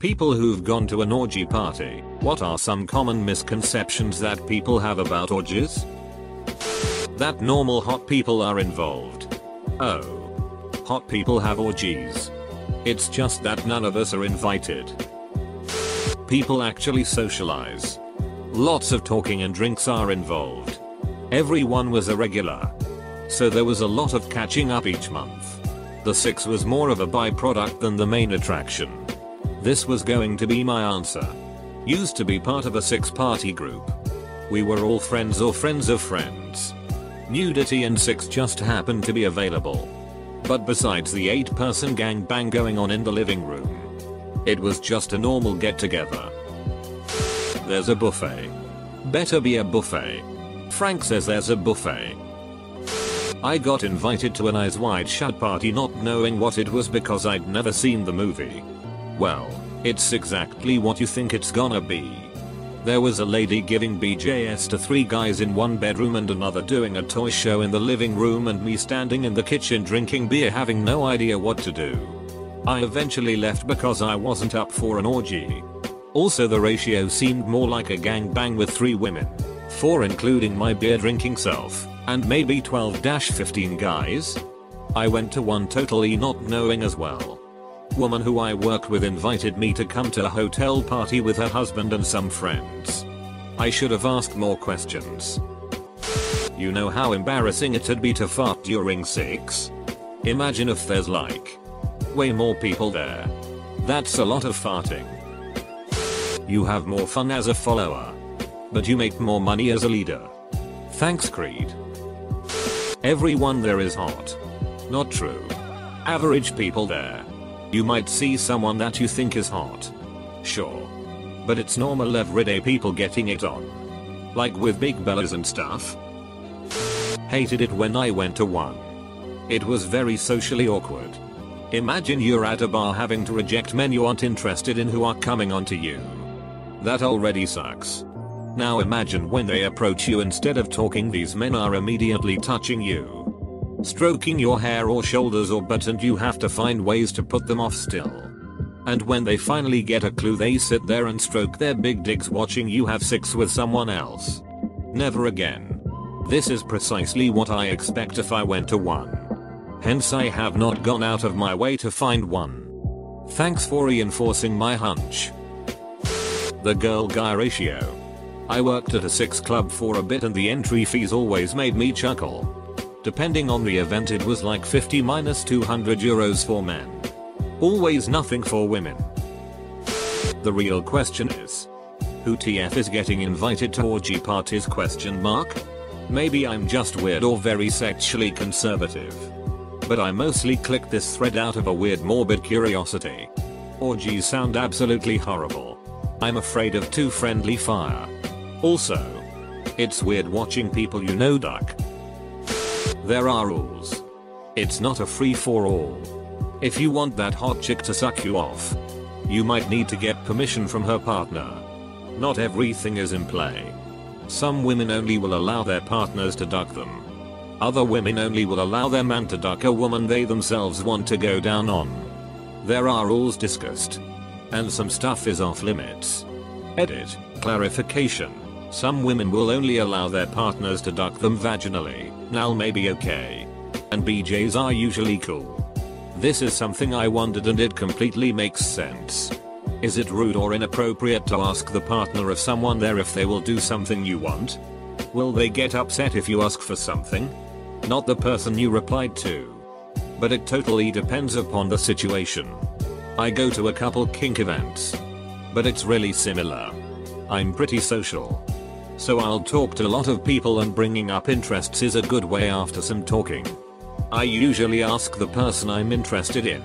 People who've gone to an orgy party, what are some common misconceptions that people have about orgies? That normal hot people are involved. Oh. Hot people have orgies. It's just that none of us are invited. People actually socialize. Lots of talking and drinks are involved. Everyone was a regular. So there was a lot of catching up each month. The six was more of a byproduct than the main attraction. This was going to be my answer. Used to be part of a six party group. We were all friends or friends of friends. Nudity and six just happened to be available. But besides the 8 person gangbang going on in the living room, it was just a normal get together. There's a buffet. Better be a buffet. Frank says there's a buffet. I got invited to an eyes wide shut party not knowing what it was because I'd never seen the movie. Well, it's exactly what you think it's gonna be. There was a lady giving BJS to three guys in one bedroom and another doing a toy show in the living room and me standing in the kitchen drinking beer having no idea what to do. I eventually left because I wasn't up for an orgy. Also the ratio seemed more like a gangbang with three women. Four including my beer drinking self, and maybe 12-15 guys. I went to one totally not knowing as well woman who I work with invited me to come to a hotel party with her husband and some friends. I should have asked more questions. You know how embarrassing it'd be to fart during sex? Imagine if there's like way more people there. That's a lot of farting. You have more fun as a follower. But you make more money as a leader. Thanks Creed. Everyone there is hot. Not true. Average people there. You might see someone that you think is hot. Sure. But it's normal everyday people getting it on. Like with big bellas and stuff. Hated it when I went to one. It was very socially awkward. Imagine you're at a bar having to reject men you aren't interested in who are coming onto you. That already sucks. Now imagine when they approach you instead of talking these men are immediately touching you stroking your hair or shoulders or butt and you have to find ways to put them off still. And when they finally get a clue they sit there and stroke their big dicks watching you have sex with someone else. Never again. This is precisely what I expect if I went to one. Hence I have not gone out of my way to find one. Thanks for reinforcing my hunch. The girl guy ratio. I worked at a six club for a bit and the entry fees always made me chuckle. Depending on the event it was like 50 minus 200 euros for men. Always nothing for women. The real question is. Who TF is getting invited to orgy parties question mark? Maybe I'm just weird or very sexually conservative. But I mostly clicked this thread out of a weird morbid curiosity. Orgies sound absolutely horrible. I'm afraid of too friendly fire. Also, it's weird watching people you know duck. There are rules. It's not a free for all. If you want that hot chick to suck you off, you might need to get permission from her partner. Not everything is in play. Some women only will allow their partners to duck them. Other women only will allow their man to duck a woman they themselves want to go down on. There are rules discussed. And some stuff is off limits. Edit. Clarification. Some women will only allow their partners to duck them vaginally, now may be okay. And BJs are usually cool. This is something I wondered and it completely makes sense. Is it rude or inappropriate to ask the partner of someone there if they will do something you want? Will they get upset if you ask for something? Not the person you replied to. But it totally depends upon the situation. I go to a couple kink events. But it's really similar. I'm pretty social. So I'll talk to a lot of people and bringing up interests is a good way after some talking. I usually ask the person I'm interested in.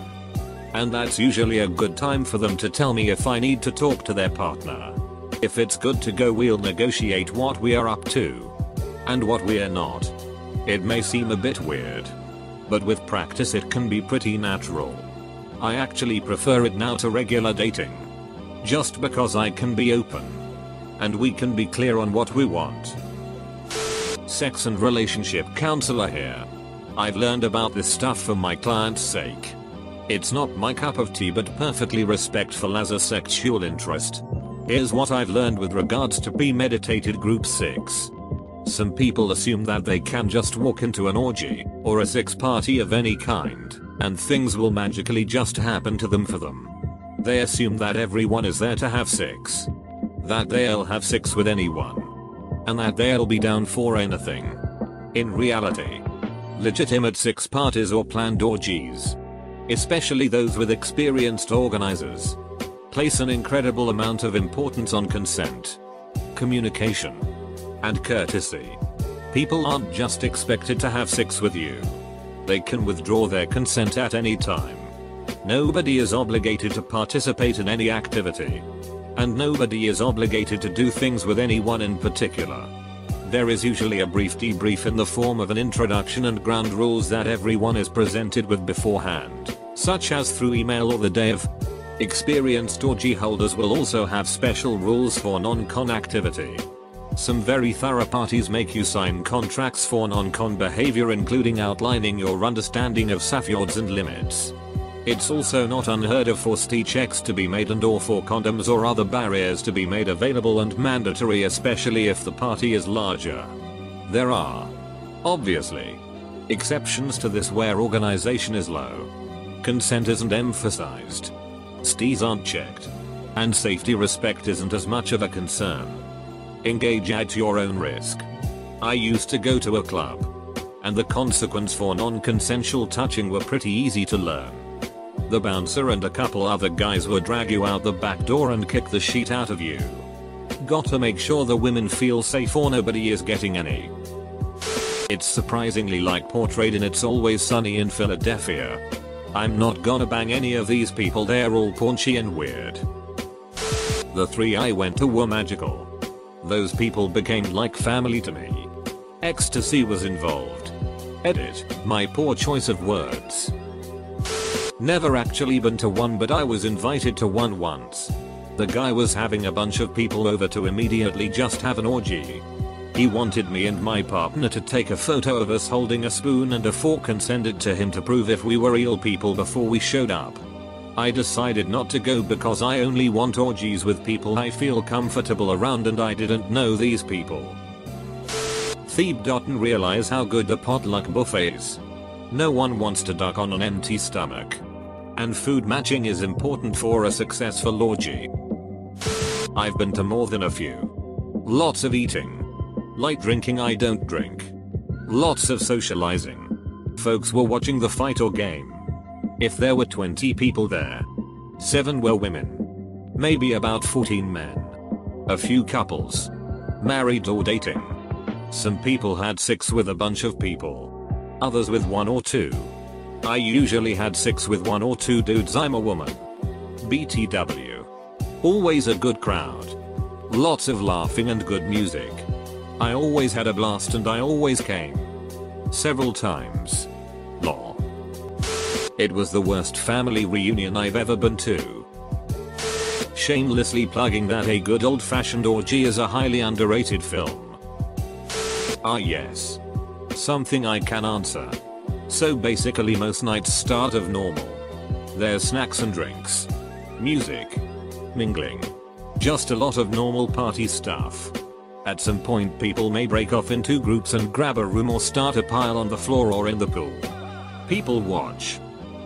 And that's usually a good time for them to tell me if I need to talk to their partner. If it's good to go we'll negotiate what we are up to. And what we are not. It may seem a bit weird. But with practice it can be pretty natural. I actually prefer it now to regular dating. Just because I can be open. And we can be clear on what we want. Sex and relationship counselor here. I've learned about this stuff for my client's sake. It's not my cup of tea but perfectly respectful as a sexual interest. Here's what I've learned with regards to premeditated group 6. Some people assume that they can just walk into an orgy, or a sex party of any kind, and things will magically just happen to them for them. They assume that everyone is there to have sex. That they'll have sex with anyone. And that they'll be down for anything. In reality, legitimate sex parties or planned orgies, especially those with experienced organizers, place an incredible amount of importance on consent, communication, and courtesy. People aren't just expected to have sex with you. They can withdraw their consent at any time. Nobody is obligated to participate in any activity. And nobody is obligated to do things with anyone in particular. There is usually a brief debrief in the form of an introduction and ground rules that everyone is presented with beforehand, such as through email or the of. Experienced orgy holders will also have special rules for non-con activity. Some very thorough parties make you sign contracts for non-con behavior including outlining your understanding of safeguards and limits. It's also not unheard of for STI checks to be made and or for condoms or other barriers to be made available and mandatory especially if the party is larger. There are, obviously, exceptions to this where organization is low. Consent isn't emphasized. STIs aren't checked. And safety respect isn't as much of a concern. Engage at your own risk. I used to go to a club. And the consequence for non-consensual touching were pretty easy to learn. The bouncer and a couple other guys would drag you out the back door and kick the sheet out of you. Gotta make sure the women feel safe or nobody is getting any. It's surprisingly like portrayed in It's Always Sunny in Philadelphia. I'm not gonna bang any of these people they're all paunchy and weird. The three I went to were magical. Those people became like family to me. Ecstasy was involved. Edit, my poor choice of words. Never actually been to one but I was invited to one once. The guy was having a bunch of people over to immediately just have an orgy. He wanted me and my partner to take a photo of us holding a spoon and a fork and send it to him to prove if we were real people before we showed up. I decided not to go because I only want orgies with people I feel comfortable around and I didn't know these people. Thebe didn't realize how good the potluck buffet is. No one wants to duck on an empty stomach. And food matching is important for a successful orgy. I've been to more than a few. Lots of eating. Light drinking I don't drink. Lots of socializing. Folks were watching the fight or game. If there were 20 people there, 7 were women. Maybe about 14 men. A few couples. Married or dating. Some people had sex with a bunch of people. Others with one or two. I usually had sex with one or two dudes I'm a woman. BTW. Always a good crowd. Lots of laughing and good music. I always had a blast and I always came. Several times. Law. It was the worst family reunion I've ever been to. Shamelessly plugging that a good old fashioned orgy is a highly underrated film. Ah yes. Something I can answer. So basically most nights start of normal. There's snacks and drinks. Music. Mingling. Just a lot of normal party stuff. At some point people may break off into groups and grab a room or start a pile on the floor or in the pool. People watch.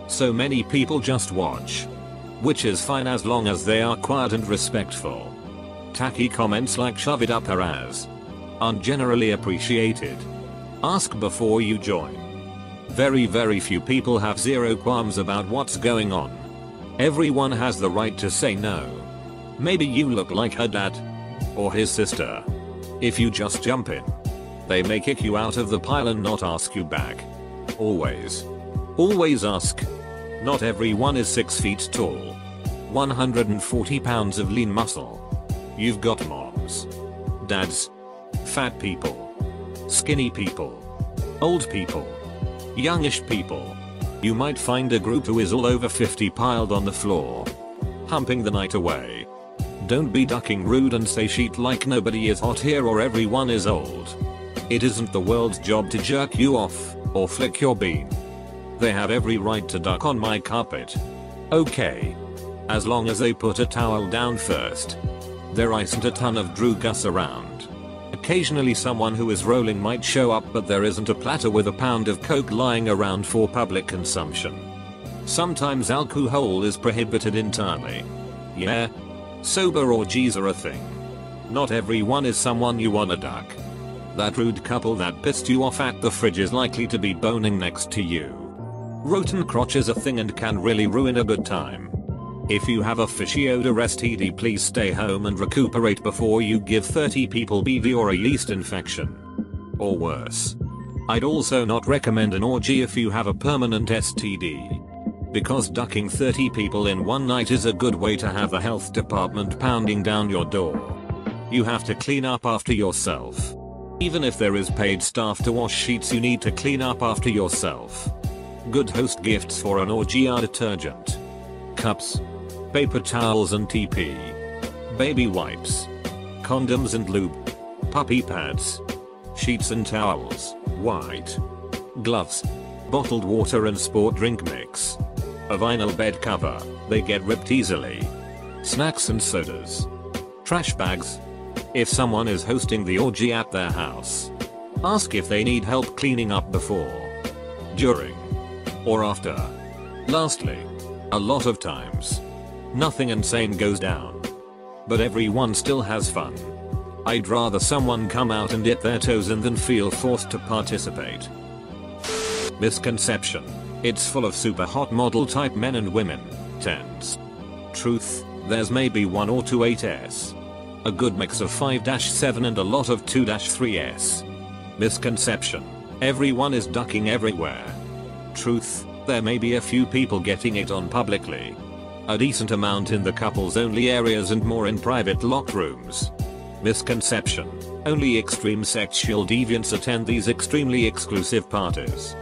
So many people just watch. Which is fine as long as they are quiet and respectful. Tacky comments like shove it up her ass aren't generally appreciated. Ask before you join. Very very few people have zero qualms about what's going on. Everyone has the right to say no. Maybe you look like her dad. Or his sister. If you just jump in. They may kick you out of the pile and not ask you back. Always. Always ask. Not everyone is 6 feet tall. 140 pounds of lean muscle. You've got moms, dads, fat people, skinny people, old people, youngish people. You might find a group who is all over 50 piled on the floor, humping the night away. Don't be ducking rude and say sheet like nobody is hot here or everyone is old. It isn't the world's job to jerk you off or flick your bean. They have every right to duck on my carpet. Okay. As long as they put a towel down first. There isn't a ton of Drew Gus around. Occasionally someone who is rolling might show up but there isn't a platter with a pound of coke lying around for public consumption. Sometimes alcohol is prohibited entirely. Yeah. Sober orgies are a thing. Not everyone is someone you wanna duck. That rude couple that pissed you off at the fridge is likely to be boning next to you. Rotten crotch is a thing and can really ruin a good time. If you have a fishy odor STD please stay home and recuperate before you give 30 people BV or a yeast infection. Or worse. I'd also not recommend an orgy if you have a permanent STD. Because ducking 30 people in one night is a good way to have the health department pounding down your door. You have to clean up after yourself. Even if there is paid staff to wash sheets you need to clean up after yourself. Good host gifts for an orgy are detergent. Cups, paper towels and TP, baby wipes, condoms and lube, puppy pads, sheets and towels, white, gloves, bottled water and sport drink mix, a vinyl bed cover, they get ripped easily, snacks and sodas, trash bags. If someone is hosting the orgy at their house, ask if they need help cleaning up before, during, or after. Lastly, a lot of times, Nothing insane goes down. But everyone still has fun. I'd rather someone come out and dip their toes in than feel forced to participate. Misconception. It's full of super hot model type men and women. Tens. Truth, there's maybe one or two 8s. A good mix of 5-7 and a lot of 2-3s. Misconception. Everyone is ducking everywhere. Truth, there may be a few people getting it on publicly a decent amount in the couples only areas and more in private locked rooms. Misconception. Only extreme sexual deviants attend these extremely exclusive parties.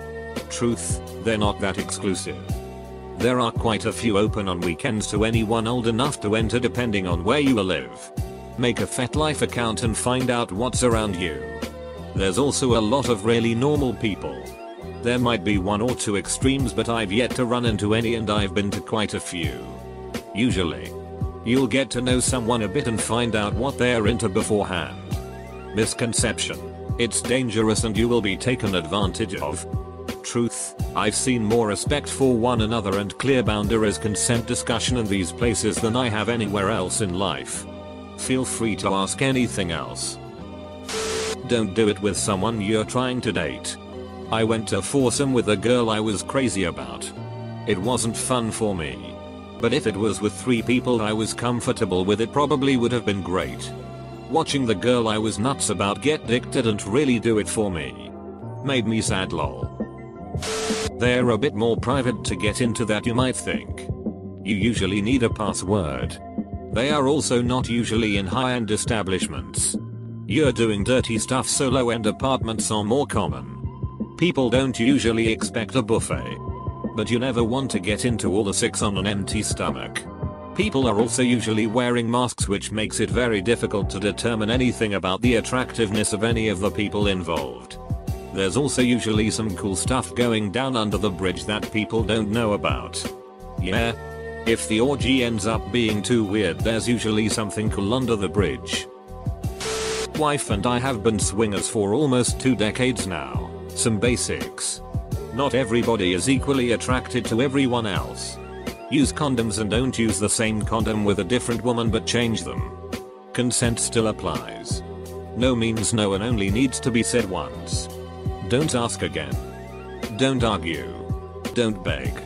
Truth, they're not that exclusive. There are quite a few open on weekends to anyone old enough to enter depending on where you live. Make a FetLife account and find out what's around you. There's also a lot of really normal people. There might be one or two extremes but I've yet to run into any and I've been to quite a few. Usually. You'll get to know someone a bit and find out what they're into beforehand. Misconception. It's dangerous and you will be taken advantage of. Truth, I've seen more respect for one another and clear boundaries consent discussion in these places than I have anywhere else in life. Feel free to ask anything else. Don't do it with someone you're trying to date. I went to foursome with a girl I was crazy about. It wasn't fun for me. But if it was with three people I was comfortable with it probably would have been great. Watching the girl I was nuts about get addicted and really do it for me. Made me sad lol. They're a bit more private to get into that you might think. You usually need a password. They are also not usually in high-end establishments. You're doing dirty stuff so low-end apartments are more common. People don't usually expect a buffet. But you never want to get into all the six on an empty stomach. People are also usually wearing masks which makes it very difficult to determine anything about the attractiveness of any of the people involved. There's also usually some cool stuff going down under the bridge that people don't know about. Yeah. If the orgy ends up being too weird there's usually something cool under the bridge. Wife and I have been swingers for almost two decades now. Some basics. Not everybody is equally attracted to everyone else. Use condoms and don't use the same condom with a different woman but change them. Consent still applies. No means no and only needs to be said once. Don't ask again. Don't argue. Don't beg.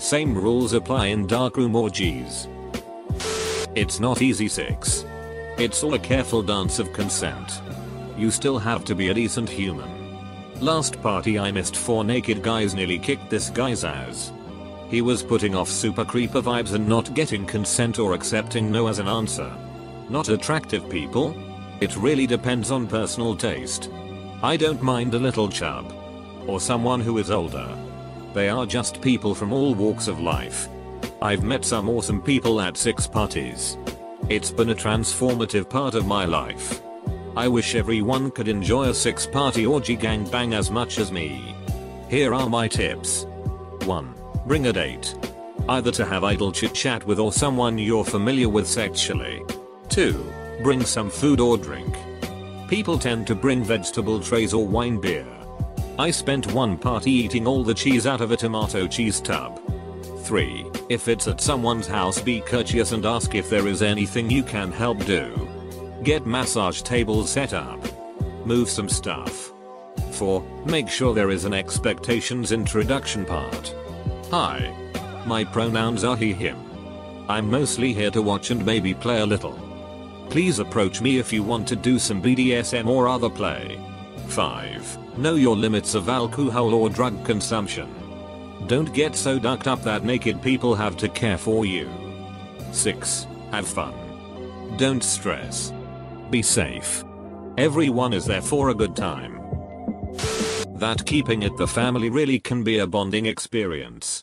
Same rules apply in darkroom orgies. It's not easy 6. It's all a careful dance of consent. You still have to be a decent human. Last party I missed four naked guys nearly kicked this guy's ass. He was putting off super creeper vibes and not getting consent or accepting no as an answer. Not attractive people? It really depends on personal taste. I don't mind a little chub. Or someone who is older. They are just people from all walks of life. I've met some awesome people at six parties. It's been a transformative part of my life. I wish everyone could enjoy a six party orgy gangbang as much as me. Here are my tips. 1. Bring a date. Either to have idle chit chat with or someone you're familiar with sexually. 2. Bring some food or drink. People tend to bring vegetable trays or wine beer. I spent one party eating all the cheese out of a tomato cheese tub. 3. If it's at someone's house be courteous and ask if there is anything you can help do. Get massage tables set up. Move some stuff. 4. Make sure there is an expectations introduction part. Hi. My pronouns are he him. I'm mostly here to watch and maybe play a little. Please approach me if you want to do some BDSM or other play. 5. Know your limits of alcohol or drug consumption. Don't get so ducked up that naked people have to care for you. 6. Have fun. Don't stress. Be safe. Everyone is there for a good time. That keeping it the family really can be a bonding experience.